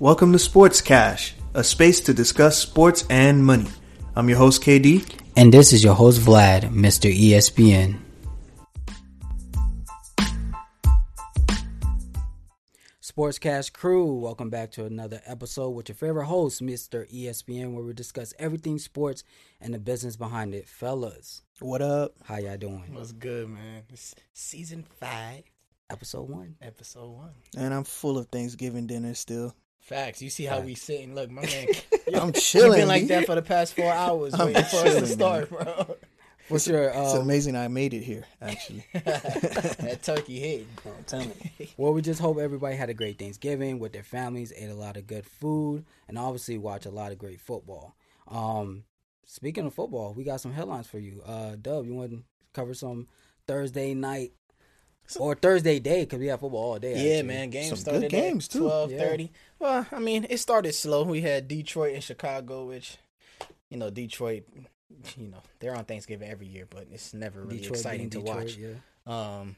Welcome to Sports Cash, a space to discuss sports and money. I'm your host, KD. And this is your host, Vlad, Mr. ESPN. Sports Cash crew, welcome back to another episode with your favorite host, Mr. ESPN, where we discuss everything sports and the business behind it. Fellas, What up? how y'all doing? What's good, man? It's season five, Episode one. episode one. And I'm full of Thanksgiving dinner still. Facts. You see how we sitting? Look, my man. I'm You've chilling. been like that for the past four hours I'm waiting for us to start, bro. What's your It's uh, amazing I made it here, actually. that turkey hit. I'm telling. Well, we just hope everybody had a great Thanksgiving with their families, ate a lot of good food, and obviously watch a lot of great football. Um, speaking of football, we got some headlines for you. Uh, Dub, you want to cover some Thursday night or Thursday day because we have football all day. Yeah, actually. man. Games Some started good games, at too. twelve thirty. Well, I mean, it started slow. We had Detroit and Chicago, which, you know, Detroit. You know, they're on Thanksgiving every year, but it's never really Detroit exciting to Detroit, watch. Yeah. Um,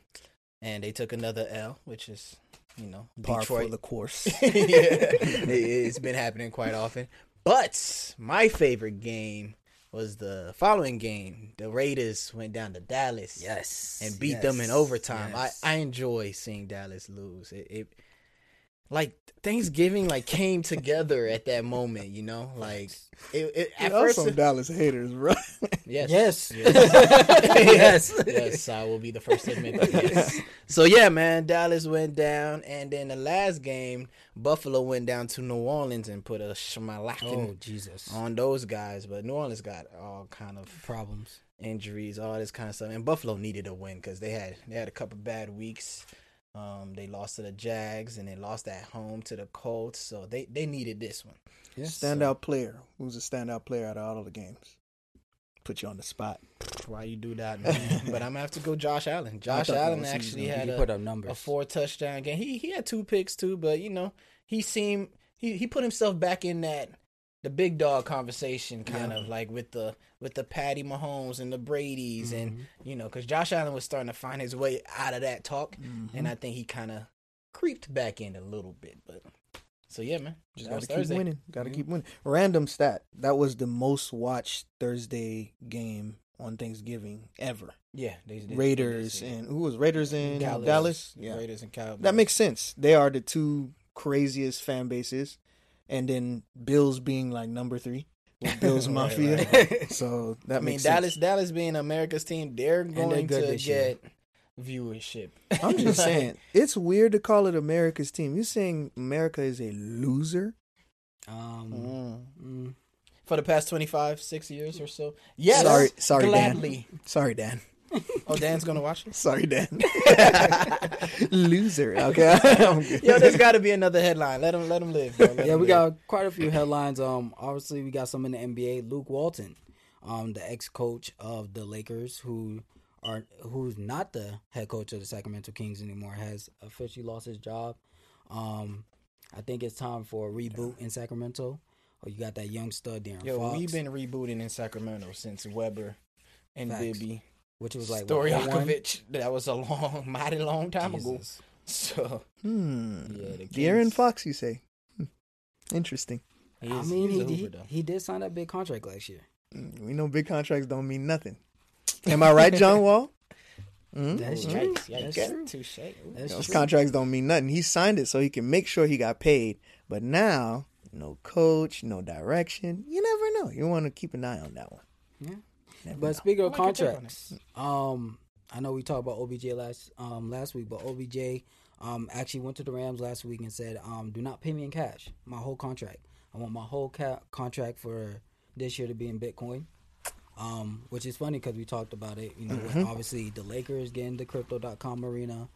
and they took another L, which is, you know, Par Detroit for the course. yeah, it, it's been happening quite often. But my favorite game was the following game. The Raiders went down to Dallas, Yes, and beat yes, them in overtime. yes. I I enjoy seeing Dallas lose. It, it like Thanksgiving like came together at that moment. You know, like it, it at Y'all first. some Dallas haters, bro. yes, Yes. yes, Yes. yes. I will be the first to admit that. Yes. So yeah, man, Dallas went down, and then the last game, Buffalo went down to New Orleans and put a oh Jesus, on those guys. But New Orleans got all kind of problems. injuries, all this kind of stuff, and Buffalo needed a win because they had they had a couple bad weeks. Um, they lost to the Jags and they lost at home to the Colts, so they they needed this one. Yes. Standout player. Who's a standout player out of all of the games? Put you on the spot. Why you do that, man? but I'm gonna have to go Josh Allen. Josh Allen was he was actually had he a, put up numbers. a four touchdown game. He he had two picks too, but you know he seemed he he put himself back in that the big dog conversation, kind Yeah. of like with the with the Patty Mahomes and the Brady's, Mm-hmm. and you know because Josh Allen was starting to find his way out of that talk, Mm-hmm. and I think he kind of creeped back in a little bit. But so yeah, man, Just gotta keep Thursday. winning. Gotta Mhm. keep winning. Random stat. That was the most watched Thursday game on Thanksgiving ever. Yeah, they, they, they Raiders did. and who was Raiders in Cowboys. Dallas? Yeah. Raiders and Cowboys. That makes sense. They are the two craziest fan bases, and then Bills being like number three, with Bills Mafia. right. So that I mean, makes Dallas, sense. Dallas being America's team, they're they're going to this year. get viewership. I'm just Like, saying, it's weird to call it America's team. You're saying America is a loser? um, mm, for the past 25, six years or so. Yes, Sorry- sorry, Dan. Sorry, Dan. Oh, Dan's gonna watch it. Sorry, Dan. loser. Okay. Yo, there's got to be another headline. Let him, let him live. Let yeah, him we live. got quite a few headlines. Um, obviously we got some in the NBA. Luke Walton, um, the ex-coach of the Lakers, who are who's not the head coach of the Sacramento Kings anymore, has officially lost his job. Um, I think it's time for a reboot in Sacramento. Oh, you got that young stud De'Aaron Yo, Fox, we've been rebooting in Sacramento since Webber and Facts. Bibby. Which was like what, 01? Stojakovic. That was a long, mighty long time ago. So Hmm. Yeah, the De'Aaron Fox, you say? Hmm. Interesting. he I mean, he, he, hooper, he did sign that big contract last year. Mm, We know big contracts don't mean nothing. Am I right, John Wall? Mm, That's mm. true. Yikes, That's yikes. true. Touche. That's Those true. contracts don't mean nothing. He signed it so he can make sure he got paid. But now, no coach, no direction. You never know. You want to keep an eye on that one. Yeah. Never But know. speaking of I like your take on contracts, um, I know we talked about OBJ last um last week, but OBJ um actually went to the Rams last week and said, um, do not pay me in cash. My whole contract. I want my whole ca- contract for this year to be in Bitcoin. Um, which is funny because we talked about it. You know, with obviously the Lakers getting the Crypto.com arena,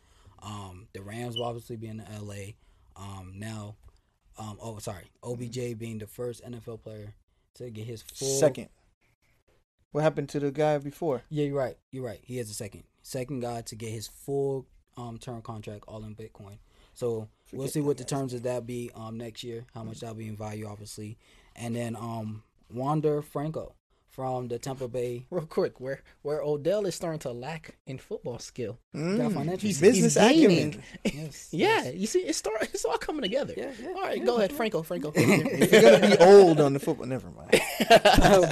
um, the Rams will obviously be in LA. Um, now, um, oh sorry, OBJ being the first NFL player to get his full Second. What happened to the guy before? yeah, you're right. You're right. He is the second second guy to get his full um term contract all in Bitcoin. So we'll see what the guys. terms of that be um next year. How much that'll be in value, obviously. And then um Wander Franco from the Tampa Bay. Real quick, where where Odell is starting to lack in football skill. Got financial He's business he's gaining. acumen. Yes, Yeah, you see, it's start, it's all coming together. Yeah, yeah, all right, yeah. go ahead, Franco. Franco. If you're gonna be old on the football, never mind.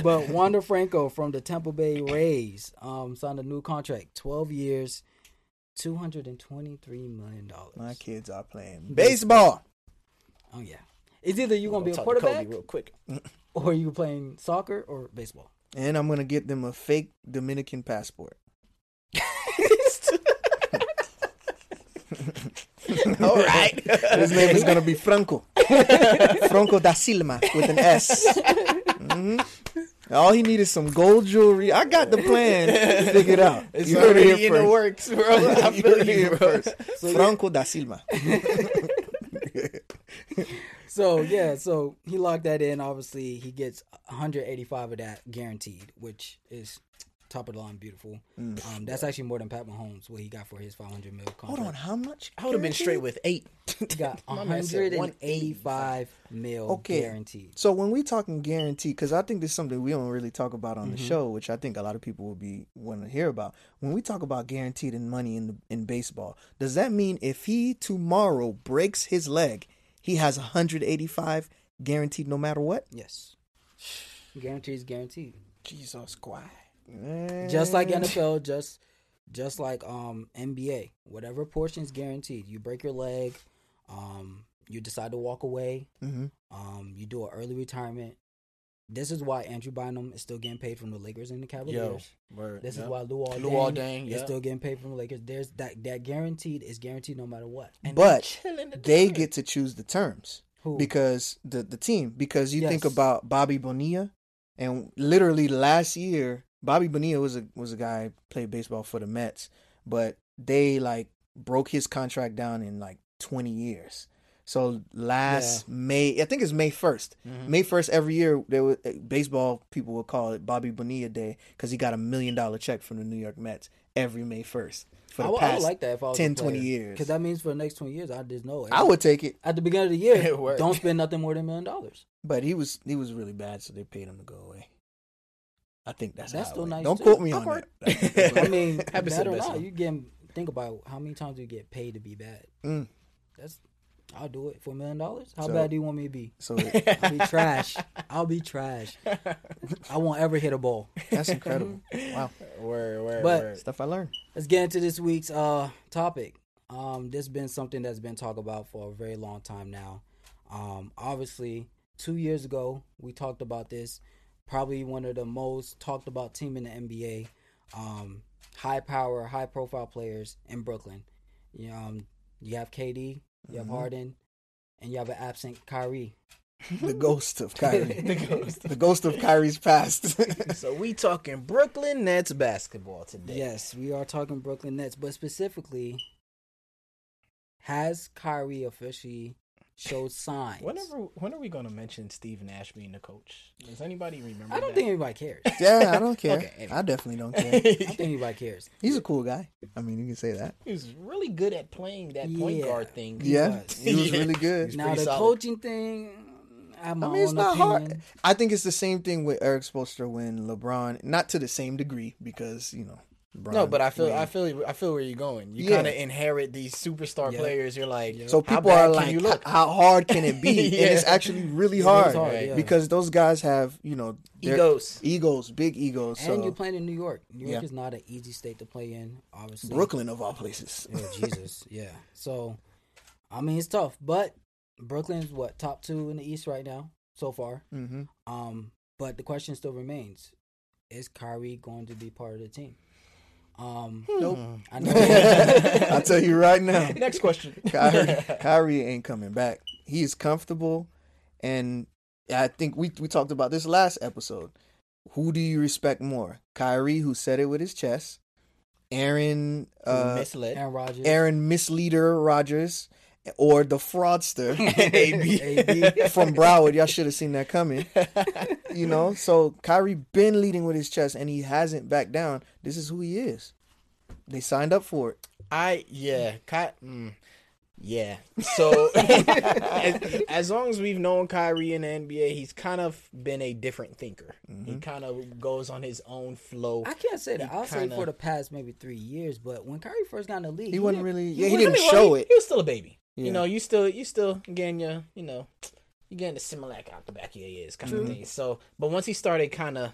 but Wander Franco from the Tampa Bay Rays um, signed a new contract, 12 years, $223 million. My kids are playing baseball. Oh, yeah. It's either you're going to be a Talk to Kobe quarterback real quick. Or you playing soccer or baseball. And I'm gonna get them a fake Dominican passport. all right. His name is gonna be Franco. Franco da Silva with an S. hmm All he needs is some gold jewelry. I got the plan figured out. It's You heard it already here in the works, bro. I You feel heard it you, bro. first. Franco da Silva. So, yeah, so he locked that in. Obviously, he gets 185 of that guaranteed, which is top of the line beautiful. Um, that's actually more than Pat Mahomes, what he got for his 500 mil contract. Hold on, how much? I would have been straight with eight. He got My 185 mil Okay. guaranteed. So when we talking guaranteed, because I think this is something we don't really talk about on the Mm-hmm. show, which I think a lot of people will be want to hear about. When we talk about guaranteed in money in the, in baseball, does that mean if he tomorrow breaks his leg, he has 185 guaranteed no matter what? Yes. Guaranteed is guaranteed. Jesus Christ. Just like. NFL, just just like um NBA. Whatever portion is guaranteed. You break your leg, um, you decide to walk away, Mhm. um, you do an early retirement. This is why Andrew Bynum is still getting paid from the Lakers and the Yo, Cavaliers. word. This yeah. is why Luol Luol Deng Deng, is yeah. still getting paid from the Lakers. There's that that guaranteed is guaranteed no matter what. And But the they get to choose the terms Who? because the the team because you think about Bobby Bonilla and literally last year Bobby Bonilla was a was a guy played baseball for the Mets but they like broke his contract down in like 20 years. So last May, I think it's May 1st. Mhm. May 1st every year there was baseball people would call it Bobby Bonilla Day cuz he got a million dollar check from the New York Mets every May 1st for I, the I would past like that if I was 10, 20 years. Because that means for the next 20 years, I just know. I would take it. At the beginning of the year, don't spend nothing more than a million dollars. But he was he was really bad, so they paid him to go away. I think that's That's still nice, Don't too. quote me I've on heard- that. I mean, bad or not, you get think about how many times you get paid to be bad. Mm. That's I'll do it for a million dollars. How So- bad do you want me to be? So I'll be trash. I'll be trash. I won't ever hit a ball. that's incredible. Wow, Word, word, But- word. stuff I learned. Let's get into this week's uh topic. Um, this has been something that's been talked about for a very long time now. Um, obviously, two years ago we talked about this. Probably one of the most talked about team in the NBA. Um, high power, high profile players in Brooklyn. You, um, you have KD, you have Mhm. Harden, and you have an absent Kyrie. The ghost of Kyrie. The ghost. the ghost of Kyrie's past. So we talking Brooklyn Nets basketball today. Yes, we are talking Brooklyn Nets, but specifically, has Kyrie officially showed signs? Whenever, when are we going to mention Steve Nash being the coach? Does anybody remember? I don't that? think anybody cares. Yeah, I don't care. Okay, anyway. I definitely don't care. don't think anybody cares. He's a cool guy. I mean, you can say that. he was really good at playing that point Yeah. guard thing. Yeah, was. he was really good. He's Now the solid. coaching thing, I have my I mean, it's not opinion. hard. I think it's the same thing with Erik Spoelstra when LeBron, not to the same degree because you know. LeBron No, but I feel, way- I feel, I feel where you're going. You Yeah. kind of inherit these superstar Yeah. players. You're like, Yeah. So how people bad are like, you look? How hard can it be? Yeah. And it's actually really It is hard, hard, Right. yeah. because those guys have, you know, Egos. egos, big egos. So and you're playing in New York. New York Yeah. is not an easy state to play in. Obviously, Brooklyn of all places. Oh Jesus, yeah. So, I mean, it's tough, but Brooklyn's what top two in the East right now so far. hmm Um, but the question still remains: Is Kyrie going to be part of the team? Um, Nope. I know. I'll tell you right now, Next question. Kyrie, Kyrie ain't coming back. He is comfortable, and I think we we talked about this last episode. Who do you respect more, Kyrie, who said it with his chest, Aaron, uh, misled. Aaron Rodgers, Aaron Misleader Rodgers, or the fraudster AB. AB. from Broward? Y'all should have seen that coming. You know, so Kyrie been leading with his chest, and he hasn't backed down. This is who he is. They signed up for it. I yeah, Ky, mm, Yeah. So as, as long as we've known Kyrie in the NBA, he's kind of been a different thinker. He kind of goes on his own flow. I can't say that. He I'll say kinda- for the past maybe three years, but when Kyrie first got in the league, He wasn't didn't- really. Yeah, he wasn't- didn't I mean, show well, he, it. He was still a baby. Yeah. You know, you still you still getting your you know you getting the Similac out the back of your ears kind of mm-hmm. thing. So, but once he started kind of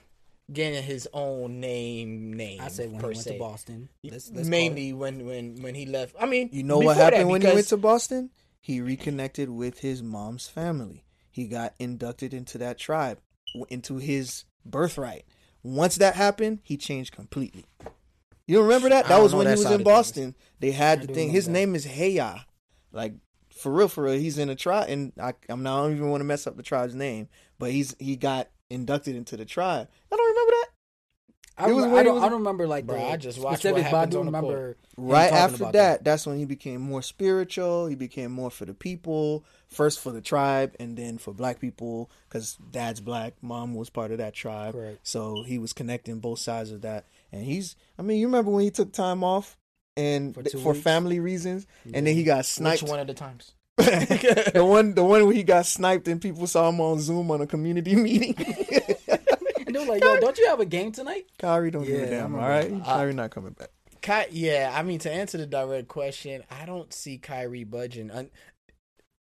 getting his own name, name I say when he went se. to Boston. Let's, let's mainly when when when he left. I mean, You know what happened when he went to Boston? He reconnected with his mom's family. He got inducted into that tribe, into his birthright. Once that happened, he changed completely. You remember that? That was when he was in of things. Boston. They had I the thing. His that. name is Hela. Like for real, for real. He's in a tribe, and I, I'm not I don't even want to mess up the tribe's name, but he's he got inducted into the tribe. I don't remember that. I, was I don't. was- I don't remember like Bro, the I just watched specifics, what but I do on the remember Right after about that, that's when he became more spiritual. He became more for the people, first for the tribe, and then for black people, because dad's black, mom was part of that tribe. Correct. So he was connecting both sides of that. And he's, I mean, you remember when he took time off and For th- for family reasons, and then he got which sniped. one of the times? the one, the one where he got sniped, and people saw him on Zoom on a community meeting. And they were like, "Yo, don't you have a game tonight?" Kyrie don't give Yeah, a I damn. All remember right, uh, Kyrie not coming back. Ky- yeah, I mean to answer the direct question, I don't see Kyrie budging. Un-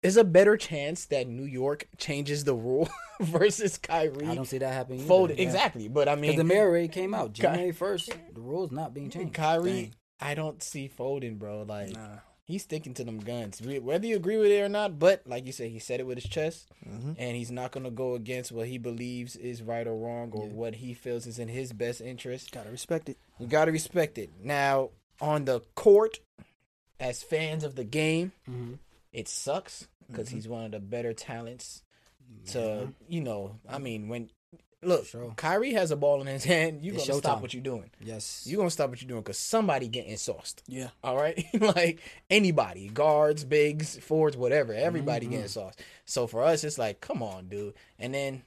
There's a better chance that New York changes the rule versus Kyrie I don't see that happening. folded. Yeah. Exactly, but I mean Because the mean, mayor already came out Ky- January first. The rules not being changed. Kyrie, Dang. I don't see folding, bro. Like Nah. he's sticking to them guns, whether you agree with it or not. But like you said, he said it with his chest, Mhm. and he's not gonna go against what he believes is right or wrong or Yeah. what he feels is in his best interest. Gotta respect it. You gotta respect it. Now on the court, as fans of the game, hmm it sucks because Mhm. he's one of the better talents. To you know, I mean, when look, Sure. Kyrie has a ball in his hand, you It's gonna stop what you're doing. Yes. you're gonna stop what you're doing because somebody getting sauced. Yeah. All right, like anybody, guards, bigs, forwards, whatever, everybody Mhm. getting sauced. So for us, it's like, come on, dude. And then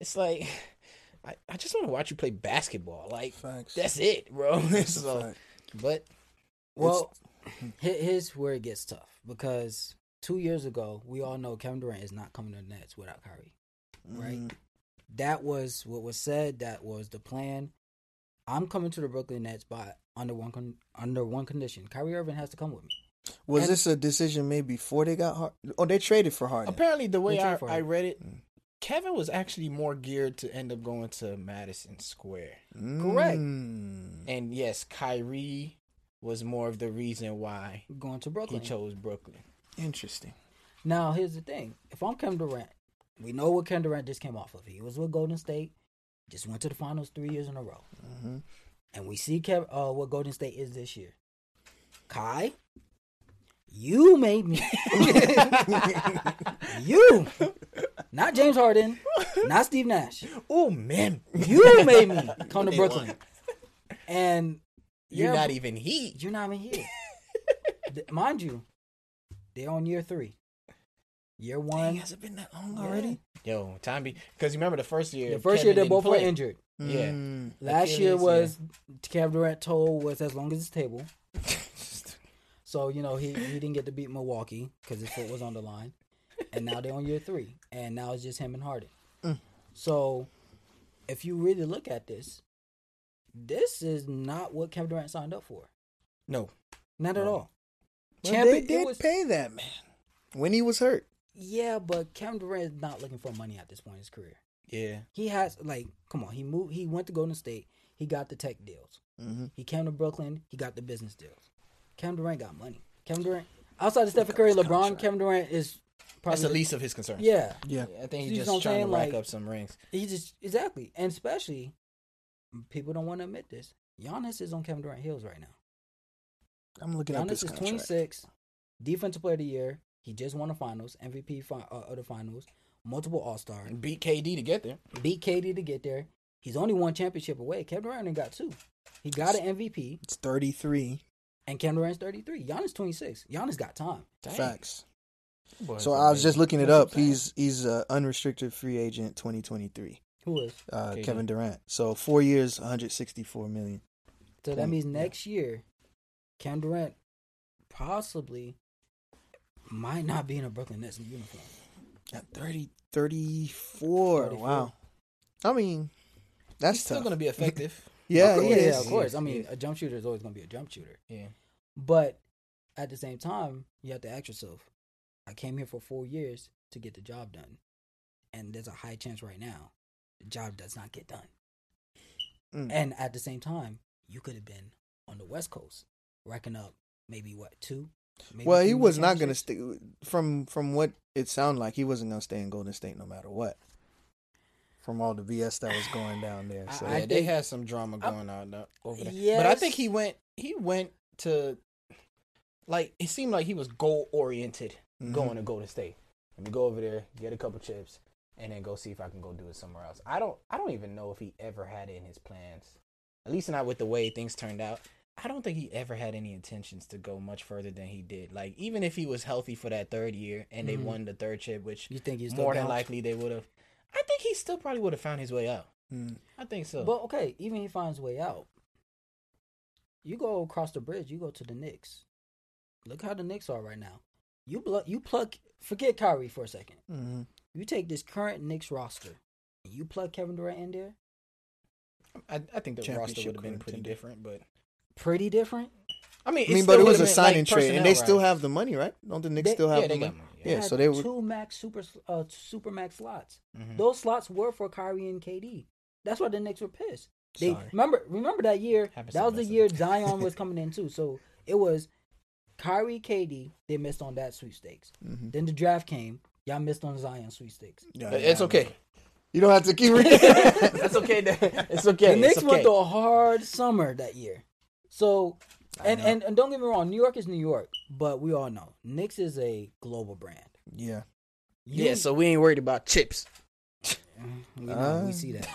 it's like, I, I just want to watch you play basketball. Like Facts. that's it, bro. So, fact. but Well, here's where it gets tough because two years ago, we all know Kevin Durant is not coming to the Nets without Kyrie. right? Mhm. That was what was said. That was the plan. I'm coming to the Brooklyn Nets by under one con- under one condition. Kyrie Irving has to come with me. Was And- this a decision made before they got hard? Oh, they traded for Harden. apparently, the way I, I read it, Kevin was actually more geared to end up going to Madison Square. Correct. Mm. And yes, Kyrie was more of the reason why Going to Brooklyn. he chose Brooklyn. Interesting. Now here's the thing: if I'm Kevin Durant, we know what Kevin Durant just came off of. He was with Golden State, just went to the finals three years in a row, hmm and we see Kev, uh, what Golden State is this year. Kai, you made me. you, not James Harden, not Steve Nash. Oh man, You made me come to Brooklyn, won. and You're yeah, not even he. You're not even here. Mind you, they're on year three. Year Dang, one, has it been that long Yeah. already? Yo, time be because you remember the first year. the first Kevin year they didn't both were play. injured. Yeah. Mm. Last year Achilles, was Kevin Durant told was as long as his table. So you know he, he didn't get to beat Milwaukee because his foot was on the line, and now they're on year three, and now it's just him and Harden. Mm. So, if you really look at this, this is not what Kevin Durant signed up for. No, Not at all. Well, Champion- they did was- pay that man when he was hurt. Yeah, but Kevin Durant is not looking for money at this point in his career. yeah, He has like, come on, he moved. He went to Golden State. He got the tech deals. Mm-hmm. He came to Brooklyn. He got the business deals. Kevin Durant got money. Kevin Durant, outside of Stephen Curry, LeBron, contract. Kevin Durant is probably that's the least of his concerns. Yeah, Yeah. I think he's know just trying to rack Like- up some rings. he just exactly, and especially people don't want to admit this. Giannis is on Kevin Durant heels right now. I'm looking up his Giannis is 26, defensive player of the year. He just won the finals, MVP fi- uh, of the finals, multiple All Star, And beat KD to get there. beat KD to get there. He's only one championship away. Kevin Durant only got two. He got an MVP, It's 33 and Kevin Durant's 33. Giannis 26. Giannis got time. Dang. facts. Boy, So I was just looking it up. He's he's a unrestricted free agent 2023. Who is? Uh, Kevin Durant. So four years, 164 million. So that Point, means yeah. next year, Kevin Durant possibly, might not be in a Brooklyn Nets uniform. At 30, 34. 34. Wow. I mean, that's He's still gonna be effective. yeah, Of course, yeah, of course. I mean, is. a jump shooter is always going to be a jump shooter. yeah. But at the same time, you have to ask yourself, I came here for four years to get the job done. And there's a high chance right now the job does not get done. Mm. And at the same time, you could have been on the West Coast, racking up maybe what, two? Maybe Well, he was not going to stay. From from what it sounded like, he wasn't going to stay in Golden State no matter what. From all the BS that was going down there. I- So yeah, I they had some drama going on uh, over there. But I think he went. He went to. Like it seemed like he was goal oriented Mhm. going to Golden State. Let me go over there, get a couple chips, and then go see if I can go do it somewhere else. I don't. I don't even know if he ever had it in his plans. At least not with the way things turned out. I don't think he ever had any intentions to go much further than he did. Like even if he was healthy for that third year and they Mhm. won the third chip, which You think he's more than bounced? likely they would have. I think he still probably would have found his way out. Mm. I think so. But okay, even if he finds a way out, you go across the bridge, you go to the Knicks. Look how the Knicks are right now. You bl- you plug forget Kyrie for a second. Mhm. You take this current Knicks roster and you plug Kevin Durant in there. I, I think the roster would have been pretty different, but Pretty different. I mean, I mean, but it was a signing trade, and they still have the money, right? Don't the Knicks They- still have yeah, the money? money. Yeah, Had so they would. two max super uh super max slots. Mhm. Those slots were for Kyrie and KD. That's why the Knicks were pissed. They Sorry. remember remember that year. Happens that was the the year. Zion was coming in too. So it was Kyrie, KD. They missed on that sweepstakes. Mhm. Then the draft came. Y'all missed on Zion sweepstakes. Yeah, It's okay. You don't have to keep reading. That's okay. It's okay. the Knicks it's went through a hard summer that year. So and, and and don't get me wrong, New York is New York, but we all know Knicks is a global brand. yeah. You- yeah, so we ain't worried about chips. we know, Uh. we see that.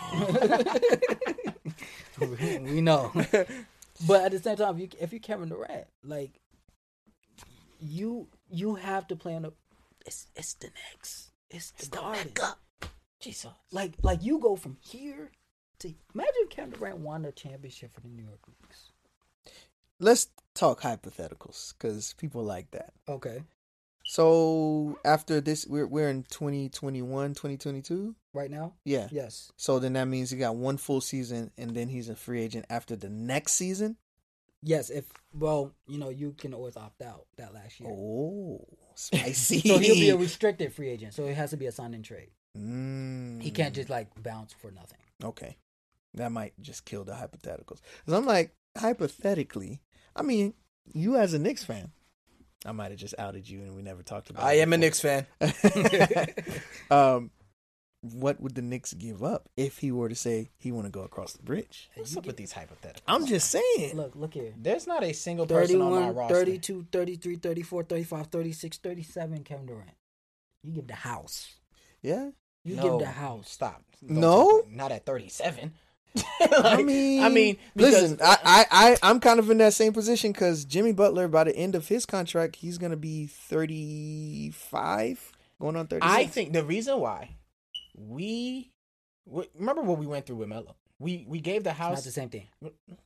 we, we know. But at the same time, if you if you Kevin Durant, like you you have to play on the it's it's the Knicks. It's the Garden. Jesus. Like like you go from here to imagine if Kevin Durant won a championship for the New York Knicks. Let's talk hypotheticals because people like that. Okay. So after this, we're we're in 2021, 2022. Right now? Yeah. Yes. So then that means he got one full season, and then he's a free agent after the next season. Yes, if well, you know, you can always opt out that last year. Oh, spicy. So he'll be a restricted free agent. So it has to be a sign and trade. Mm. He can't just like bounce for nothing. Okay, that might just kill the hypotheticals. Because I'm like, hypothetically, I mean, you as a Knicks fan, I might have just outed you, and we never talked about. It. I it am a before. Knicks fan. um, what would the Knicks give up if he were to say he want to go across the bridge? What's You up get- with these hypotheticals? I'm just saying. Look, look here. There's not a single person on my roster. 32, 33, 34, 35, 36, 37, Kevin Durant. You give the house. Yeah. You No, give the house. Stop. Don't No? not at 37. I mean, I mean, because listen, I, I, I, I'm kind of in that same position because Jimmy Butler, by the end of his contract, he's gonna be 35, going on 36. I think the reason why we w- remember what we went through with Melo. We we gave the It's not house. the same thing.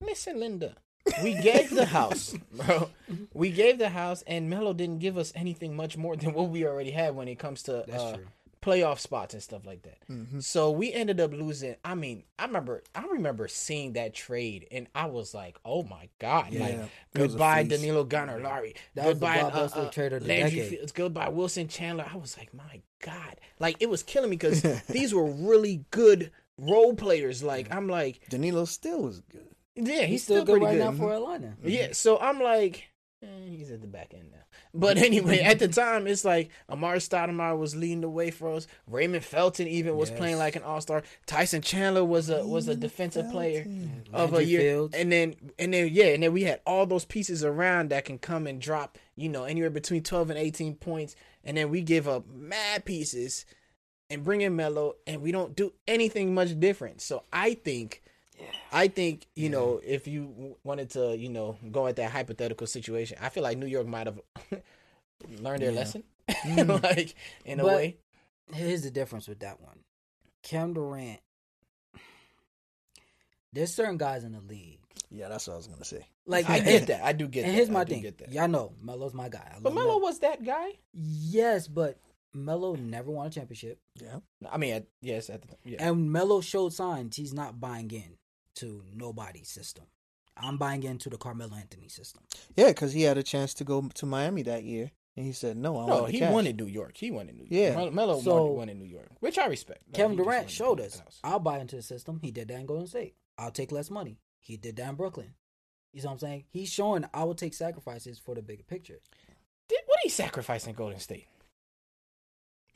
Listen, Linda. We gave the house, bro. We gave the house, and Melo didn't give us anything much more than what we already had when it comes to That's uh, true. Playoff spots and stuff like that. Mhm. So we ended up losing. I mean, I remember, I remember seeing that trade, and I was like, "Oh my god!" Yeah, like, it was a goodbye. Danilo Gallinari. That was the goodbye, uh, blockbuster uh, trade of the Landry decade. Fields. Goodbye, Wilson Chandler. I was like, "My god!" Like it was killing me because these were really good role players. Like I'm like, Danilo still was good. yeah, he's, He's still, still good pretty right good. now for mm-hmm. Atlanta. Yeah, mm-hmm. so I'm like, eh, he's at the back end now. But anyway, at the time, it's like Amar'e Stoudemire was leading the way for us. Raymond Felton even was Yes. playing like an all star. Tyson Chandler was a was a defensive player of a year. Fields. And then and then yeah, and then we had all those pieces around that can come and drop, you know, anywhere between twelve and eighteen points. And then we give up mad pieces and bring in Melo, and we don't do anything much different. So I think. I think you know if you wanted to you know go at that hypothetical situation, I feel like New York might have learned their Yeah. lesson, Mm. like in a way. Here's the difference with that one. Kevin Durant. There's certain guys in the league Yeah, that's what I was gonna say. Like I get that. I do get And that. here's I my thing. Get that. Y'all know Melo's my guy. I But Melo was that guy. Yes, but Melo never won a championship, Yeah. I mean, at, yes, at the yeah. and Melo showed signs he's not buying in to nobody's system. I'm buying into the Carmelo Anthony system. Yeah, because he had a chance to go to Miami that year, and he said no. I no, want the he cash. won in New York. He won in New York. Yeah. Melo, Melo So- won, won in New York, which I respect. Like, Kevin Durant showed us. I'll buy into the system. He did that in Golden State. I'll take less money. He did that in Brooklyn. You know what I'm saying? He's showing I will take sacrifices for the bigger picture. Did, what he sacrificed in Golden State?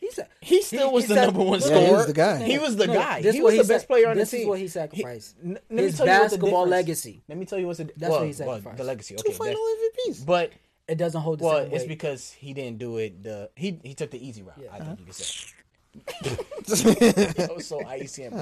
He said He still was the sac- number one no, Yeah, he scorer. was the guy. He was the No, guy. this He what was the sac- best player on this the team. is what he sacrificed. He- n- let me His tell you what the basketball difference- legacy. Let me tell you what's the That's well, what he well, sacrificed. the legacy. Two Okay, final that- MVPs. but It doesn't hold the well, same it's because he didn't do it. The he he took the easy route. Yeah. I think you could say. I That was so icy and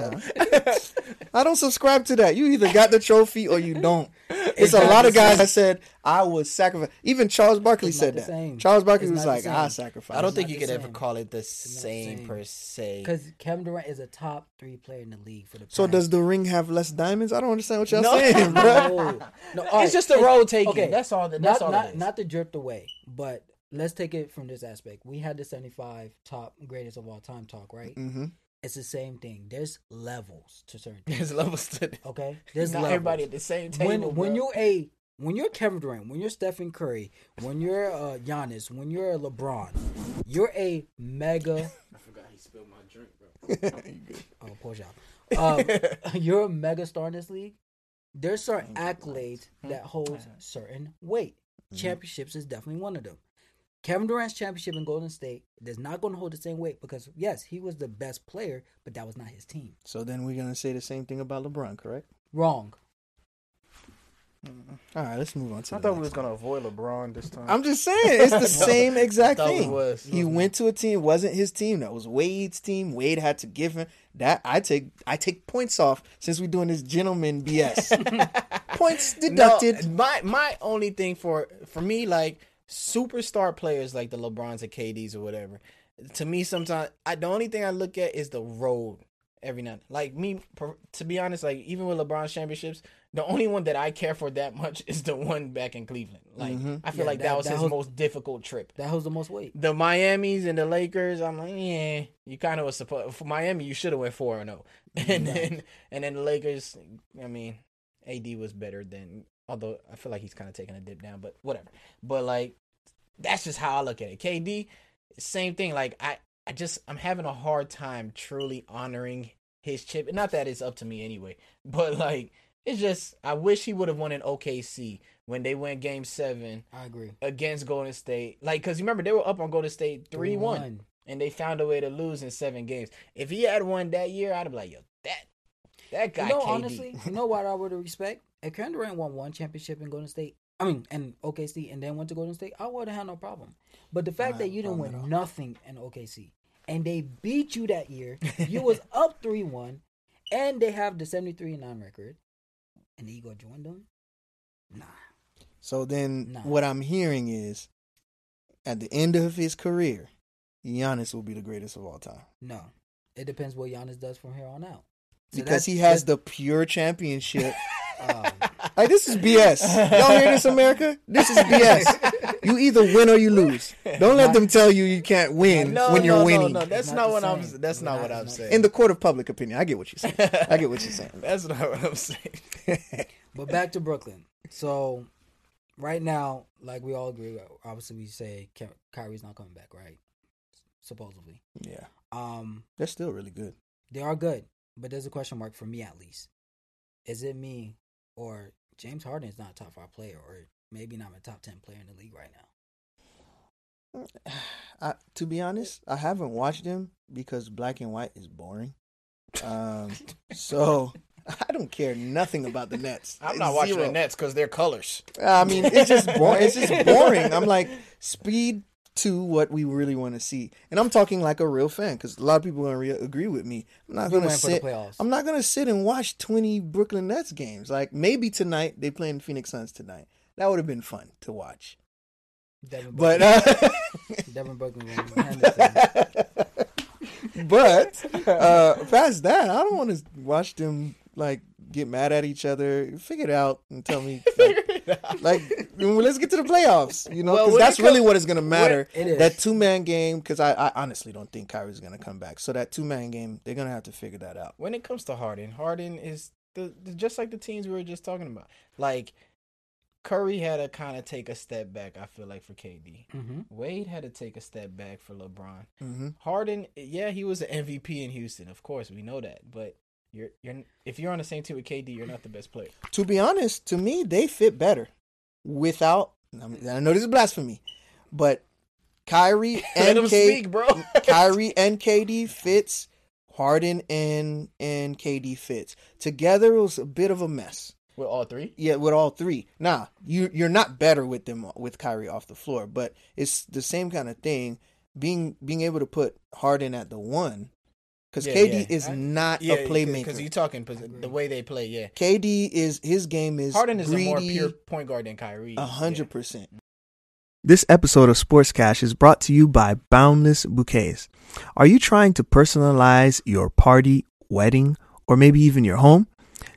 bro. don't subscribe to that. You either got the trophy or you don't. It's a lot of guys that said I would sacrifice. Even Charles Barkley It's said that. same. Charles Barkley It's was like, I same. sacrifice. I don't It's think you the could ever call it the not same, same. per se. Because Kevin Durant is a top three player in the league for the. So past- does the ring have less diamonds? I don't understand what y'all No. saying, bro. no, no, all It's just the road taking. Okay, That's all. That, not that's all not it is. not to drift away, but let's take it from this aspect. We had the seventy-five top greatest of all time talk, right? hmm It's the same thing. There's levels to certain things. There's levels to it. Okay, there's Not levels. everybody at the same table. when when you're a when you're Kevin Durant, when you're Stephen Curry, when you're uh, Giannis, when you're LeBron, you're a mega. I forgot he spilled my drink, bro. Oh, poor job. Um, you're a mega star in this league. There's certain accolades that holds certain weight. Championships is definitely one of them. Kevin Durant's championship in Golden State is not going to hold the same weight because yes, he was the best player, but that was not his team. So then we're gonna say the same thing about LeBron, correct? Wrong. All right, let's move on to. I the thought next we was gonna avoid LeBron this time. I'm just saying, it's the same exact thing. was. He mm-hmm. went to a team, it wasn't his team. That was Wade's team. Wade had to give him that. I take I take points off since we're doing this gentleman BS. points deducted. No, my my only thing for for me, like superstar players like the LeBrons or KDs or whatever. To me, sometimes I the only thing I look at is the road every night. Like me, per- to be honest, like even with LeBron's championships, the only one that I care for that much is the one back in Cleveland. Like Mhm. I feel Yeah, like that, that- was that his was- most difficult trip. That was the most weight. The Miami's and the Lakers, I'm like, yeah, you kind of was supposed for Miami. You should have went four and zero, and then and then the Lakers. I mean, AD was better than. Although I feel like he's kind of taking a dip down, but whatever. But like, that's just how I look at it. KD, same thing. Like I, I just I'm having a hard time truly honoring his chip. Not that it's up to me anyway, but like it's just I wish he would have won in OKC when they went Game Seven I agree. against Golden State. Like, cause you remember they were up on Golden State three one, and they found a way to lose in seven games. If he had won that year, I'd be like, yo, that that guy. You know, KD. honestly, you know what I would respect? If Kevin Durant won one championship in Golden State, I mean, and OKC, and then went to Golden State, I would have had no problem. But the fact that you didn't win nothing in OKC, and they beat you that year, you was up three one, and they have the seventy three and nine record, and then you go join them. Nah, So then, Nah. what I'm hearing is, at the end of his career, Giannis will be the greatest of all time no. It depends what Giannis does from here on out. So because he has the pure championship. um, like this is BS. Y'all hear this, America? This is BS. You either win or you lose. Don't let them tell you you can't win no, when you're no, winning. No, no, that's not, not what the I'm. same. That's not not- what I'm saying. In the court of public opinion, I get what you're saying. I get what you're saying. that's not what I'm saying. But back to Brooklyn. So right now, like we all agree, obviously we say Ky- Kyrie's not coming back, right? Supposedly. Yeah, Um, they're still really good. they are good, but there's a question mark for me at least. Is it me or James Harden is not a top five player, or maybe not a top ten player in the league right now? I, to be honest, I haven't watched him because black and white is boring. Um, so I don't care nothing about the Nets. I'm not watching the Nets because they're colors. I mean, it's just boring. It's just boring. I'm like speed to what we really want to see, and I'm talking like a real fan because a lot of people re- agree with me. I'm not for the sit. I'm not gonna sit and watch 20 Brooklyn Nets games. Like maybe tonight they playing Phoenix Suns tonight. That would have been fun to watch. Devin But uh, Devin Henderson. but uh, past that, I don't want to watch them like get mad at each other. Figure it out and tell me. Like, like well, let's get to the playoffs. You know, because when it that's really comes- what is going to matter. It is. That two man game. Because I, I honestly don't think Kyrie's going to come back. So that two man game, they're going to have to figure that out. when it comes to Harden, Harden is the, the just like the teams we were just talking about. Like Curry had to kind of take a step back. I feel like for KD, Mm-hmm. Wade had to take a step back for LeBron. hmm Harden, yeah, he was an MVP in Houston. Of course, we know that. But you're you're if you're on the same team with KD, you're not the best player. To be honest, to me, they fit better without. I, mean, I know this is blasphemy, but Kyrie and K, speak, bro. Kyrie and KD fits. Harden and and KD fits together. It was a bit of a mess. with all three. Yeah, with all three. Nah, you you're not better with them with Kyrie off the floor, but it's the same kind of thing. Being being able to put Harden at the one, because Yeah, KD yeah. is I- not Yeah, a playmaker. because you're talking the way they play. Yeah, KD is his game is Harden is greedy, a more pure point guard than Kyrie. A hundred percent. This episode of Sports Cash is brought to you by Boundless Bouquets. Are you trying to personalize your party, wedding, or maybe even your home?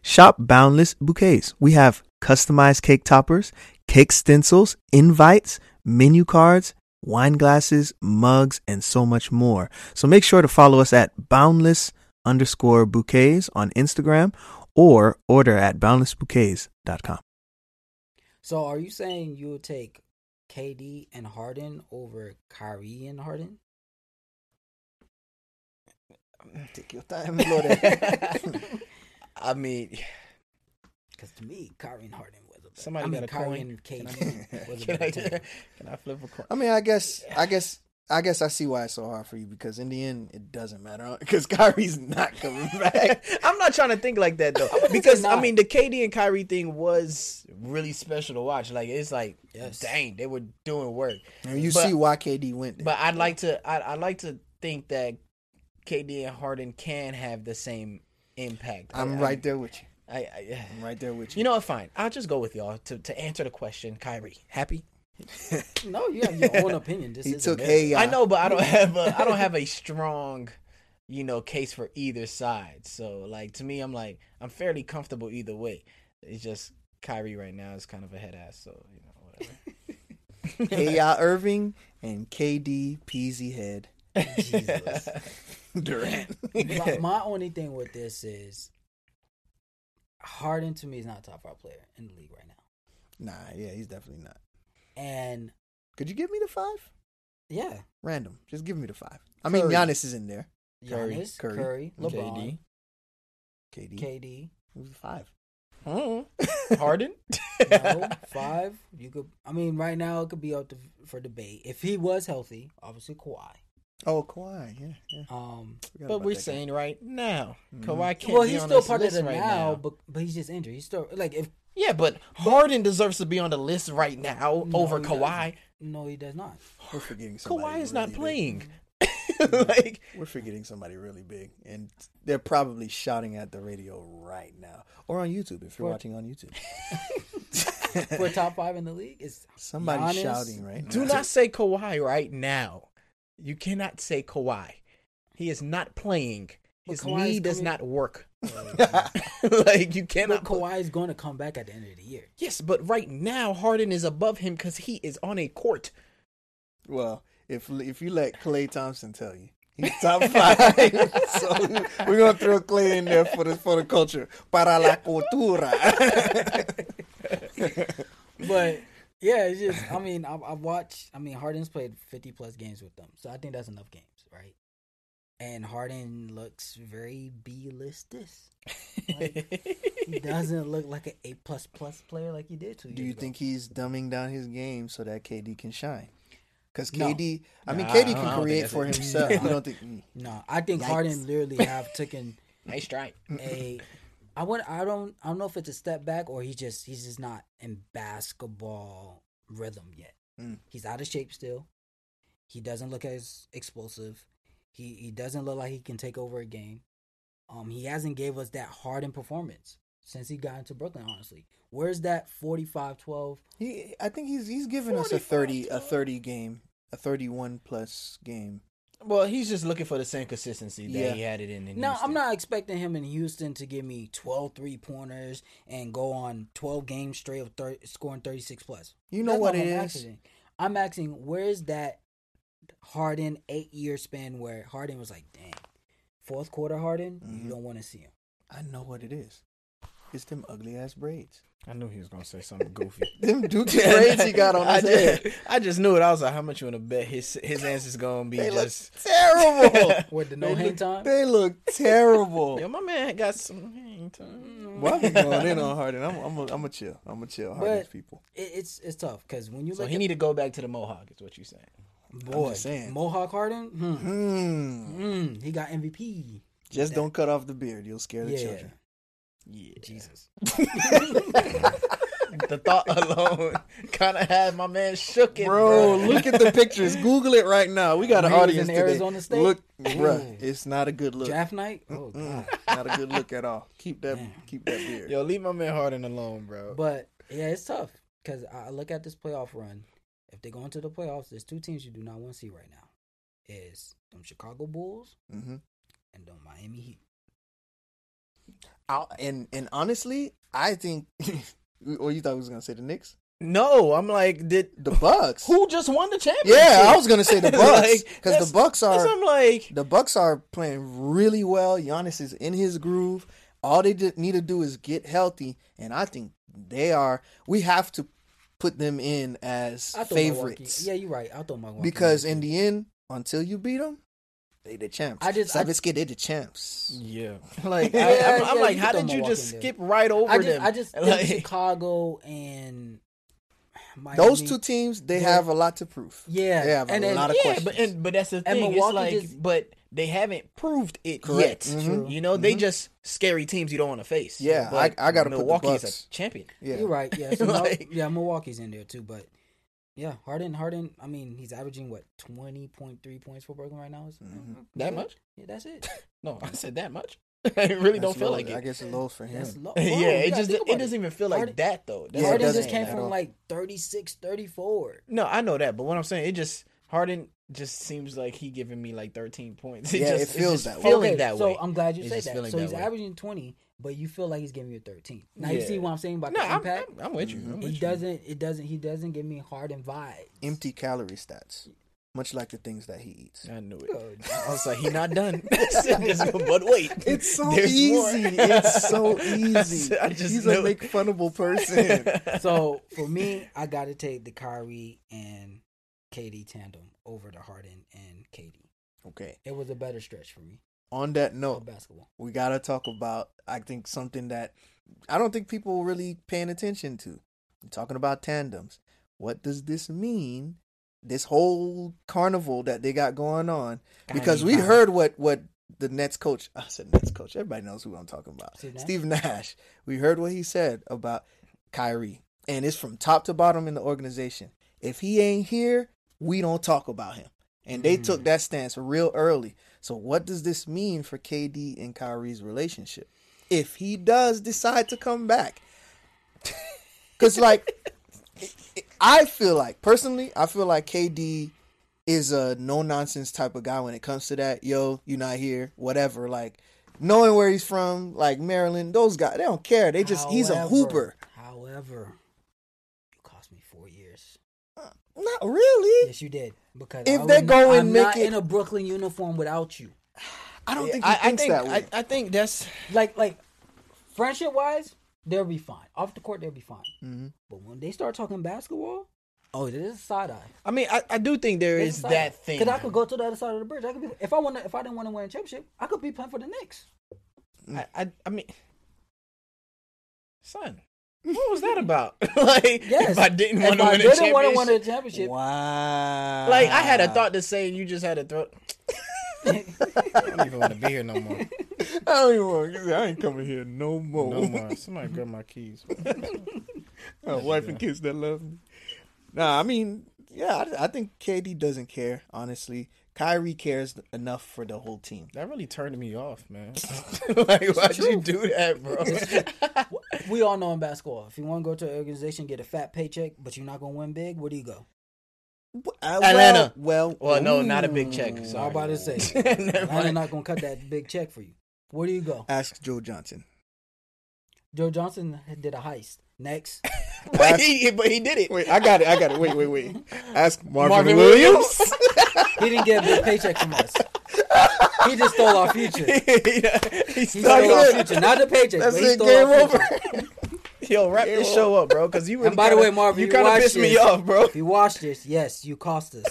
Shop Boundless Bouquets. We have customized cake toppers, cake stencils, invites, menu cards, wine glasses, mugs, and so much more. So make sure to follow us at boundless underscore bouquets on Instagram or order at boundlessbouquets.com. So are you saying you'll take KD and Harden over Kyrie and Harden? Take your time, blow that. I mean, Because to me, Kyrie and Harden was a better. Somebody I mean, got a Kyrie coin. and Can KD can, I, can I flip a coin? I mean, I guess, I guess, I guess I see why it's so hard for you because in the end, it doesn't matter because Kyrie's not coming back. I'm not trying to think like that though, because I mean the KD and Kyrie thing was really special to watch. Like it's like, Yes. dang, they were doing work. And you But- see why KD went. There. But I'd like to, I'd, I'd like to think that KD and Harden can have the same impact. I- I'm I- right there with you. I, I, I'm right there with you. you know what? Fine. I'll just go with y'all to to answer the question. Kyrie, happy? No, you have your own opinion. This he is took America. hey, uh, I know, but I don't have a, I don't have a strong, you know, case for either side. So like to me, I'm like I'm fairly comfortable either way. It's just Kyrie right now is kind of a head ass. So you know whatever. hey, uh, Irving and KD Peasy Head Jesus. Durant. my, my only thing with this is Harden to me is not a top five player in the league right now. nah, yeah, he's definitely not. And Could you give me the five? yeah, Random. Just give me the five. I mean, Curry. Giannis is in there. Curry, Giannis, Curry, Curry, LeBron, KD. KD. Who's the five? Hmm. Harden. No, five. You could. I mean, right now it could be up to, for debate. If he was healthy, obviously Kawhi. Oh, Kawhi. Yeah, yeah. Um, But we're that guy. saying right now, Mhm. Kawhi can't well, be he's on still this part of list the right now, now. but but he's just injured. He's still like if Yeah, but Harden deserves to be on the list right now No, over he doesn't. Kawhi. no, he does not. We're forgetting somebody. Kawhi is not really big. playing. like We're forgetting somebody really big, and they're probably shouting at the radio right now, or on YouTube if you're For- watching on YouTube. For top five in the league, is Somebody's Giannis, shouting right now. Do not say Kawhi right now. You cannot say Kawhi. He is not playing. His knee is does not work. like you but cannot. put- Kawhi is going to come back at the end of the year. yes, but right now Harden is above him because he is on a court. Well, if if you let Klay Thompson tell you, he's top five. so we're gonna throw Klay in there for the for the culture. Para la cultura. But yeah, it's just I mean I've, I've watched. I mean Harden's played fifty plus games with them, so I think that's enough games, right? And Harden looks very B listed. He doesn't look like an A plus plus player like he did two years Do you ago. think he's dumbing down his game so that KD can shine? Because No. KD, I mean, Nah, KD can don't think create that's for himself. No. You don't think? mm. No, I think Yikes. Harden literally have taken nice strike a. I want. I don't. I don't know if it's a step back or he just he's just not in basketball rhythm yet. Mm. He's out of shape still. He doesn't look as explosive. He he doesn't look like he can take over a game. Um, he hasn't gave us that Harden performance since he got into Brooklyn. Honestly, where's that 45-12? He, I think he's he's giving us a 45 thirty a thirty game, a thirty one plus game. Well, he's just looking for the same consistency that Yeah. he had it in. in No, Houston. I'm not expecting him in Houston to give me 12 three pointers and go on 12 games straight of 30, scoring 36 plus. You know That's what it I'm is? asking. I'm asking, where's that Harden eight year span where Harden was like, dang, fourth quarter Harden, Mhm. you don't want to see him. I know what it is. It's them ugly ass braids. I knew he was gonna say something goofy. Them Dookie braids he got on I his head. just, I just knew it. I was like, how much you want to bet his his answer's gonna be They look just. terrible. With the no they, hang look, time? they look terrible. Yo, my man got some hang time. Well, Why we going in on Harden? I'm I'm a, I'm a chill. I'm a chill. Harden's But- people. It, it's it's tough because when you So look he at need to go back to the Mohawk. Is what you saying? boy, just saying. Mohawk Harden, hmm, Hmm. hmm, he got MVP. Just don't cut off the beard. You'll scare the Yeah. children. Yeah. Jesus. the thought alone kind of had my man shook it, Bro, bro. look at the pictures. Google it right now. We got an When he was audience in today. Arizona State? Look, bro, it's not a good look. Draft night? Oh, God. not a good look at all. Keep that, Man. keep that beard. Yo, leave my man Harden alone, bro. But yeah, it's tough because I look at this playoff run. If they go into the playoffs, there's two teams you do not want to see right now. Is them Chicago Bulls hmm and them Miami Heat. I'll, and and honestly, I think. Or you thought I was gonna say the Knicks, no, I'm like, did the Bucks. who just won the championship? Yeah, I was gonna say the Bucks because that's- the Bucks are I'm like, the Bucks are playing really well. Giannis is in his groove. All they need to do is get healthy, and I think they are. We have to put them in as I favorites Milwaukee- Yeah, you're right. I thought Milwaukee. because in the end, until you beat them, they the champs. I just- I- Savitsky, they the champs. yeah, like Yeah, I, am yeah, I'm like, how did you just in there. skip right over I just, them? I just think like, Chicago and Miami, Those two teams, they Yeah. have a lot to prove. Yeah, they have a then- lot of yeah, questions. but and, but that's the thing. It's like, just- but they haven't proved it Correct. yet. Mhm. You know, they Mhm. just scary teams you don't want to face. Yeah, But I- I gotta put the Milwaukee is Bucks. a champion. yeah, You're right. Yeah, so Mil- Like- yeah, Milwaukee's in there too, but yeah, Harden, Harden. I mean, he's averaging what twenty point three points for Brooklyn right now. Is- Mhm. That yeah. much? Yeah, that's it. No, I said that much. I really don't feel low. like it. I guess it's low for him. That's low. yeah, Bro, you it just think it doesn't even feel like Harden- that though. That's Yeah, it what I'm Harden just came from all. like 36, 34. No, I know that, but what I'm saying, it just Harden just seems like he giving me like 13 points. It Yeah, it just, it's feels just that way. feeling Okay, that so. I'm glad you It's said that. So that he's way. averaging 20, but you feel like he's giving you a 13. Now you see what I'm saying about no, the I'm, impact. I'm, I'm with you. I'm he with doesn't. It doesn't. He doesn't give me Harden vibes. Empty calorie stats, much like the things that he eats. I knew it. Good. I was like, he not done. but wait, It's so there's more. easy. It's so easy. I just He's a make funnable person. so for me, I got to take the Kyrie and KD tandem over the Harden and KD. okay. It was a better stretch for me. On that note, basketball. we gotta talk about. I think something that I don't think people really paying attention to. talking about tandems. What does this mean? This whole carnival that they got going on. Because we heard what what the Nets coach. I said Nets coach. Everybody knows who I'm talking about. Steve Nash? Steve Nash. We heard what he said about Kyrie, and it's from top to bottom in the organization. If he ain't here, we don't talk about him. And they Mm. took that stance real early. So what does this mean for KD and Kyrie's relationship? If he does decide to come back, because like I feel like personally, I feel like KD is a no nonsense type of guy when it comes to that. Yo, you not here, whatever. Like knowing where he's from, like Maryland, those guys, they don't care. They just he's a hooper. However, you cost me four years. Uh, not really. Yes, you did. Because If I they would go and I'm make not it- in a Brooklyn uniform without you. I don't think I, he I thinks think that way. I, I think that's Like, like friendship wise, they'll be fine. Off the court, they'll be fine. Mhm. But when they start talking basketball, oh, this is side eye. I mean, I, I do think there is that thing. Because I could go to the other side of the bridge. I could be if I want. If I didn't want to win a championship, I could be playing for the Knicks. I, I, I mean, son, what was that about? like, Yes. if I didn't want to win a didn't want to win a championship, championship, wow. like I had a thought to say, and you just had to throw. I don't even want to be here no more. I don't even want. To, I ain't coming here no more. No more. Somebody grab my keys. A wife and kids that love me. Nah, I mean, yeah, I, I think KD doesn't care. Honestly, Kyrie cares enough for the whole team. That really turned me off, man. like, why'd you do that, bro? we all know in basketball, if you want to go to an organization get a fat paycheck, but you're not gonna win big, where do you go? Uh, Atlanta. Well, Well, no, not a big check. ooh. I was Sorry. about to say, Never Atlanta mind. not gonna cut that big check for you. Where do you go? Ask Joe Johnson. Joe Johnson did a heist. Next, But he, but he did it. Wait, I got it. I got it. Wait, wait, wait. Ask Marvin, Marvin Williams. he didn't get a big paycheck from us. He just stole our future. he He stole stole our future, not the paycheck. That's but he it. stole Game our over. future. Yo, wrap this show up, bro. Because you really And by the kinda- way, Marvin, you you kind of watched pissed me this. off, bro. If you watch this, yes, you cost us.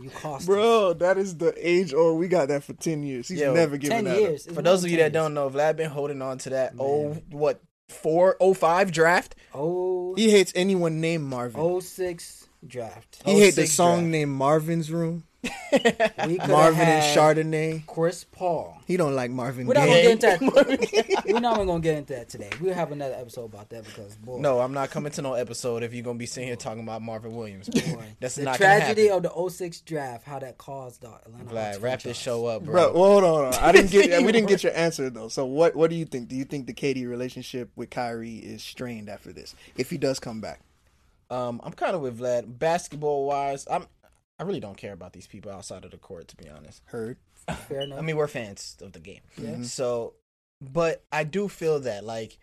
You cost us. Bro, that is the age old. We got that for ten years. He's Yo, never given Ten that. years. Up. For those of you 10 that don't know, Vlad been holding on to that old what four oh five draft. Oh, He hates anyone named Marvin. oh six draft. he hates the 06 song draft. named Marvin's Room. We Marvin and Chardonnay. Chris Paul. He don't like Marvin We're not gonna get into that. We're not even gonna get into that today. We'll have another episode about that because boy, No, I'm not coming to no episode if you're gonna be sitting here talking about Marvin Williams. Bro. boy. That's the not tragedy gonna of the 06 draft, how that caused the Atlanta happen. Hawks Vlad, wrap this franchise. show up, Bro, bro. well, hold on, hold on. I didn't get. we didn't get your answer though. So what? What do you think? Do you think the KD relationship with Kyrie is strained after this? If he does come back, Um, I'm kind of with Vlad. Basketball wise, I'm. I really don't care about these people outside of the court, to be honest. heard. Fair enough. I mean, we're fans of the game. Yeah. So, but I do feel that like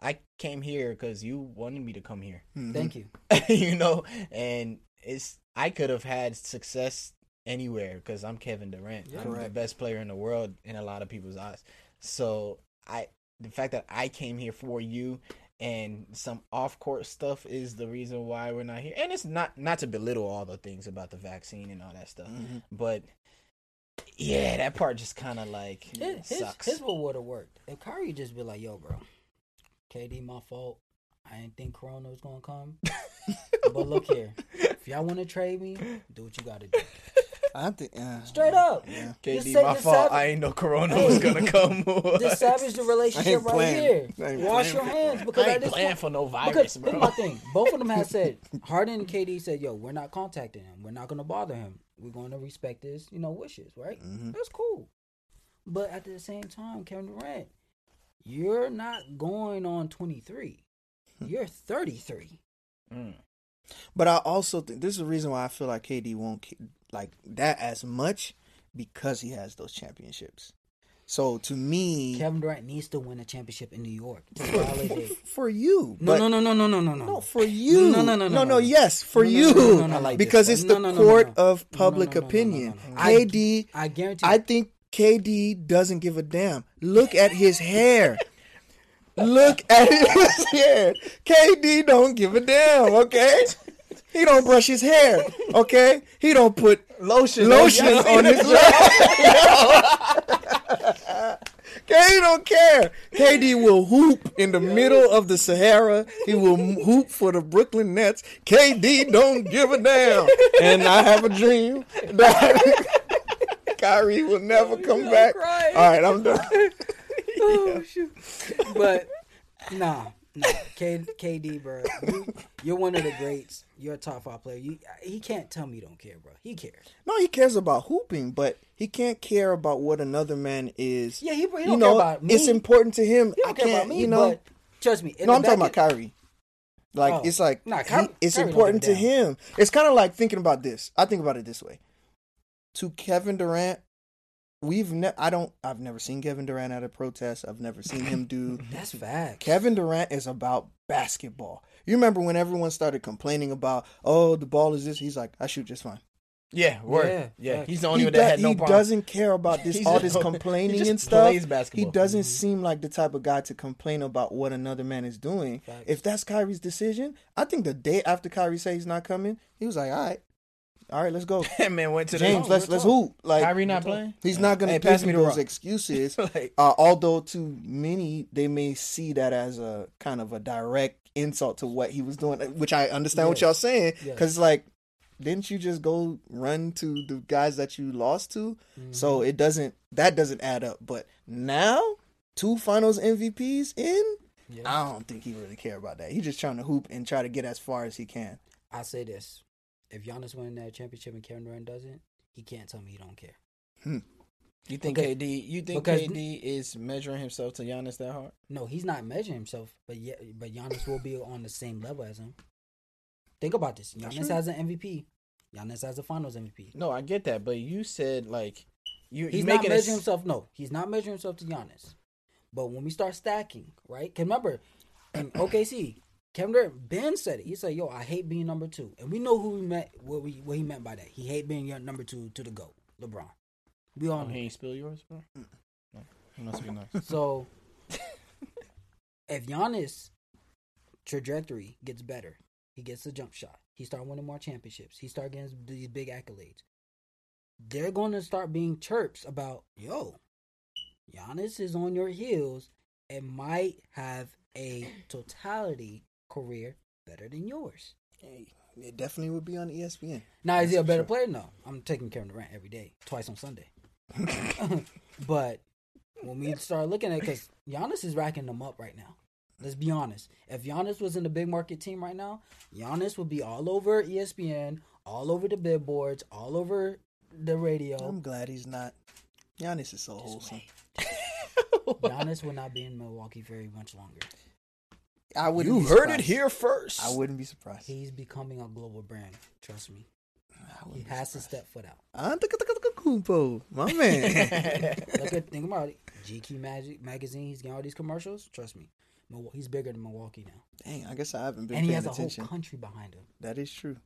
I came here because you wanted me to come here. Mhm. Thank you. you know, and it's I could have had success anywhere because I'm Kevin Durant. I'm the best player in the world in a lot of people's eyes. So I, the fact that I came here for you and some off court stuff is the reason why we're not here. And it's not not to belittle all the things about the vaccine and all that stuff, Mhm. but yeah, that part just kind of like His, his, sucks. his what would have worked if Kyrie just be like, "Yo, bro, KD, my fault. I didn't think Corona was gonna come. but look here, if y'all want to trade me, do what you got to do. I think uh, Straight up. Yeah. Just KD, say- my just fault. sav- I ain't know Corona was gonna come. Just savage the relationship right playing. here. Wash your hands because I at ain't this playing point, for no virus, because bro. here's my thing. Both of them have said Harden and KD said, "Yo, we're not contacting him. We're not going to bother him. We're going to respect his, you know, wishes. Right? Mhm. That's cool." But at the same time, Kevin Durant, you're not going on 23. You're 33. Mm. But I also think this is the reason why I feel like KD won't like that as much because he has those championships. So to me, Kevin Durant needs to win a championship in New York. to validate. for you, No, no, no, no, no, no, no, no. No, for you. No, no, no, no, no, no, no. Yes, for No, no, you. no, no, no, no, I like because it's the court of No, no, public opinion. no, no. I- KD, I guarantee. I think KD doesn't give a damn. Look at his hair. Look at his hair. KD don't give a damn. Okay. He don't brush his hair. Okay. He don't put Lotion, lotion on his KD don't care. KD will hoop in the middle of the Sahara. He will hoop for the Brooklyn Nets. KD don't give a damn. And I have a dream that Kyrie will never come back. crying. All right, I'm done. oh shoot! But nah, nah. K, KD, bro, you, you're one of the greats. You're a top five player. You, he can't tell me you don't care, bro. He cares. No, he cares about hooping, but he can't care about what another man is. Yeah, he, he don't you know, care about me. it's important to him. He I can't, me. you know. but trust me. No, I'm talking about Kyrie. Like Oh. it's like Nah, he- it's Kyrie important to give a damn. him. It's kind of like thinking about this. I think about it this way. To Kevin Durant, we've ne- I don't I've never seen Kevin Durant at a protest. I've never seen him do That's fact. Kevin Durant is about basketball. You remember when everyone started complaining about, "Oh, the ball is this." He's like, "I shoot just fine." Yeah, word. Yeah, Yeah, facts. he's the only he one that had do- no he problem. doesn't care about this all this only- he complaining just and stuff. plays basketball. He doesn't Mm-hmm. seem like the type of guy to complain about what another man is doing. Facts. If that's Kyrie's decision, I think the day after Kyrie said he's not coming, he was like, "All right, all right, let's go, That man went to the James. Let's let's hoop." Like Kyrie not playing. he's not gonna Hey, pass me those rock. excuses. like, Uh, although to many, they may see that as a kind of a direct insult to what he was doing, which I understand what y'all saying because it's like, didn't you just go run to the guys that you lost to? Mm-hmm. So it doesn't that doesn't add up. But now, two Finals MVPs in, Yeah. I don't think he really care about that. He's just trying to hoop and try to get as far as he can. I say this: if Giannis wins that championship and Kevin Durant doesn't, he can't tell me he don't care. you think. KD? You think Because- KD is measuring himself to Giannis that hard? No, he's not measuring himself, but yeah, but Giannis will be on the same level as him. Think about this: Giannis has an MVP. Giannis has a Finals MVP. No, I get that, but you said like you He's not measuring s- himself. No, he's not measuring himself to Giannis. But when we start stacking, right? Can remember in OKC, Kevin Durant, Ben said it. He said, "Yo, I hate being number two. and we know who we meant. What we what he meant by that. He hate being your number two to the goat, LeBron. We all Oh, know. he ain't spill yours, bro. No, he must be nice. So if Giannis trajectory gets better, he gets the jump shot. He start winning more championships. He start getting these big accolades. They're going to start being chirps about, yo, Giannis is on your heels and might have a totality career better than yours. Hey, it definitely would be on ESPN. Now, is he a better true. player? No. I'm taking Kevin Durant every day, twice on Sunday. but when we start looking at because Giannis is racking them up right now. Let's be honest. If Giannis was in the big market team right now, Giannis would be all over ESPN, all over the billboards, all over the radio. I'm glad he's not. Giannis is so wholesome. Giannis would not be in Milwaukee very much longer. I wouldn't. You be heard it surprised. here first. I wouldn't be surprised. He's becoming a global brand. Trust me. He wouldn't has to step foot out. Ah, Antetokounmpo, my man. Look at think about it. GQ Magic magazine. He's getting all these commercials. Trust me, he's bigger than Milwaukee now, Dang, I guess I haven't been and he paying has a attention. whole country behind him. That is true.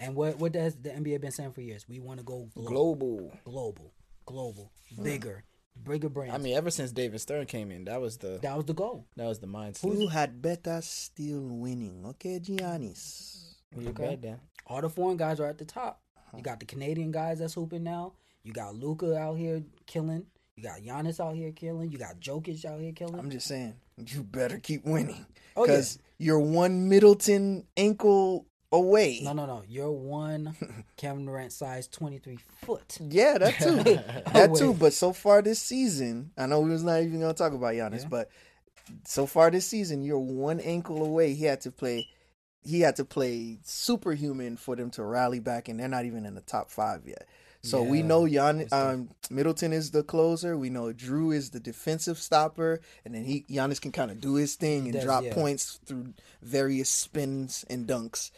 And what what has the NBA been saying for years? We want to go global, Global. global, global, bigger, bigger brands. I mean, ever since David Stern came in, that was the that was the goal. that was the mindset. Who had better still winning, okay, Giannis. You Okay. bet that. All the foreign guys are at the top. You got the Canadian guys that's hooping now. You got Luka out here killing. You got Giannis out here killing. You got Jokic out here killing. I'm just saying, you better keep winning Oh, yeah. because you're one Middleton ankle away. no, no, no. You're one Kevin Durant size 23 foot. Yeah, that too. that too. But so far this season, I know we was not even gonna talk about Giannis, Yeah. but so far this season, you're one ankle away. He had to play. He had to play superhuman for them to rally back, and they're not even in the top five yet. So we know Gian, um, Middleton is the closer. We know Jrue is the defensive stopper, and then he Giannis can kind of do his thing and drop yeah. points through various spins and dunks.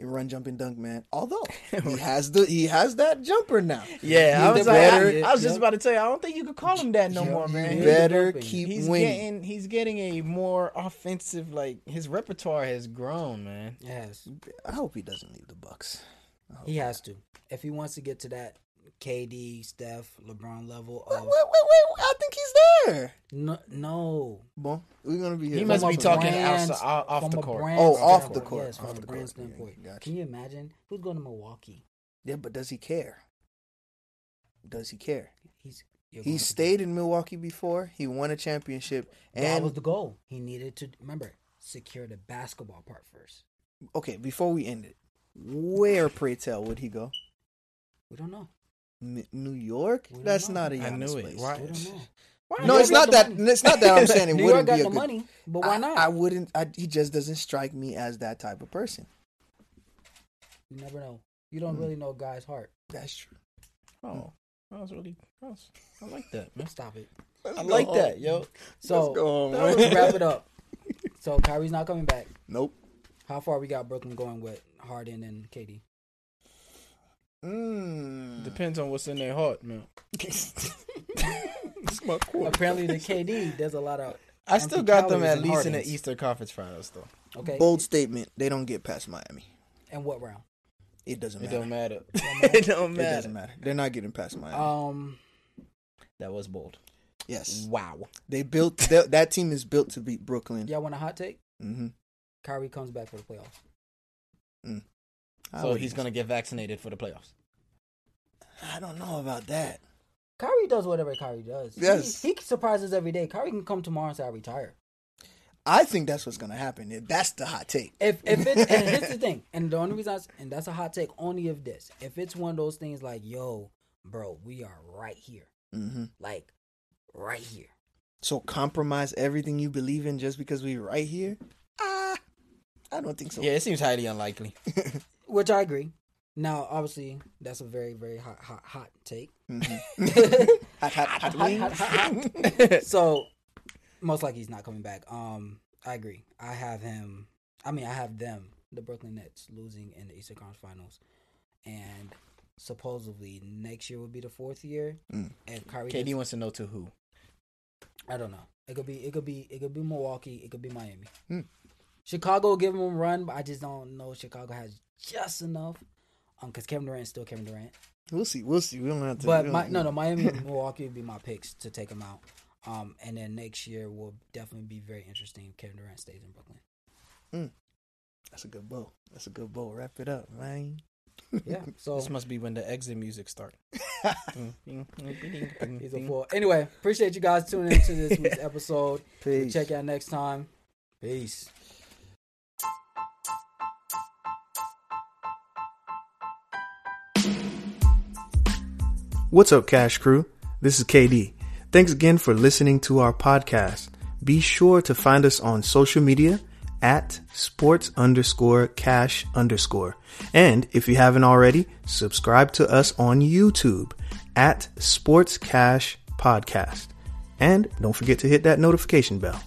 And run, jump, and dunk, man. Although he has the he has that jumper now. Yeah, I You was like, better- I, I was just about to tell you, I don't think you could call him that no You- more, man. He better jumping. keep he's winning. getting he's getting a more offensive like his repertoire has grown, man. Yes. I hope he doesn't leave the Bucks. He has to. If he wants to get to that KD, Steph, LeBron level Wait, wait, wait, wait! I think he's there. no, no. Bon, we're gonna be here. He must From be a talking brand- outside, off, off the a court. brand Oh, off standpoint, the court, Yes, off from the a brand court. Yeah, standpoint. gotcha. Can you imagine who's going to Milwaukee? Yeah, but does he care? Does he care? He's He going to- stayed in Milwaukee before. He won a championship, and That was the goal. He needed to remember secure the basketball part first. okay. Before we end it, where pray tell would he go? We don't know. N- New York? We That's know. not a I Giannis knew it. place. Why? We don't know. Why No, it's not that. money. It's not that I'm saying it New wouldn't got be a the good. money, but why not? I wouldn't. I, he just doesn't strike me as that type of person. you never know. You don't Hmm. really know a guy's heart. That's true. Oh, that was really. That was, I like that, man. Stop it. I like that, yo. So go home, let's man. wrap it up. So Kyrie's not coming back. Nope. How far we got Brooklyn going with Harden and KD? Mm. Depends on what's in their heart, man. It's my quarterback. Apparently, in the KD, there's a lot of I still got them at in least in the Eastern Conference Finals, though. okay. Bold statement. They don't get past Miami. And what round? It doesn't Matter. It don't matter. matter? it don't matter. It doesn't matter. They're not getting past Miami. Um, That was bold. yes, Wow. they built that, that team is built to beat Brooklyn. y'all want a hot take? Mm-hmm. Kyrie comes back for the playoffs. Mm. So he's gonna get vaccinated for the playoffs. I don't know about that. Kyrie does whatever Kyrie does. He- Yes. he, surprises every day. Kyrie can come tomorrow and say I retire. I think that's what's gonna happen. That's the hot take. If if it's and here's the thing, and the only reason I, s- and that's a hot take only if this. If it's one of those things like, yo, bro, we are right here, hmm like right here. So compromise everything you believe in just because we're right here? Ah, I don't think so. Yeah, it seems highly unlikely. Which I agree. Now, obviously, that's a very very hot hot hot take. Mhm. hot, hot, hot, Hot, hot, hot, so most likely he's not coming back. Um, I agree. I have him. I mean, I have them, the Brooklyn Nets, losing in the Eastern Conference Finals, and supposedly next year would be the fourth year. Mm. And Kyrie, KD gets- wants to know to who. I don't know. It could be, it could be, it could be Milwaukee. It could be Miami. Hmm. Chicago will give him a run, but I just don't know. Chicago has just enough. Um, because Kevin Durant is still Kevin Durant. We'll see. We'll see. We don't have to. But we my, no, no, Miami and Milwaukee would be my picks to take them out. Um, and then next year will definitely be very interesting if Kevin Durant stays in Brooklyn. That's a good bow. That's a good bow. Wrap it up, man. Yeah. So This must be when the exit music starts. he's a fool. Anyway, appreciate you guys tuning into this week's episode. We'll check out next time. Peace. What's up, Cash Crew? This is KD. Thanks again for listening to our podcast. Be sure to find us on social media at sports underscore cash underscore. And if you haven't already, subscribe to us on YouTube at Sports Cash Podcast. And don't forget to hit that notification bell.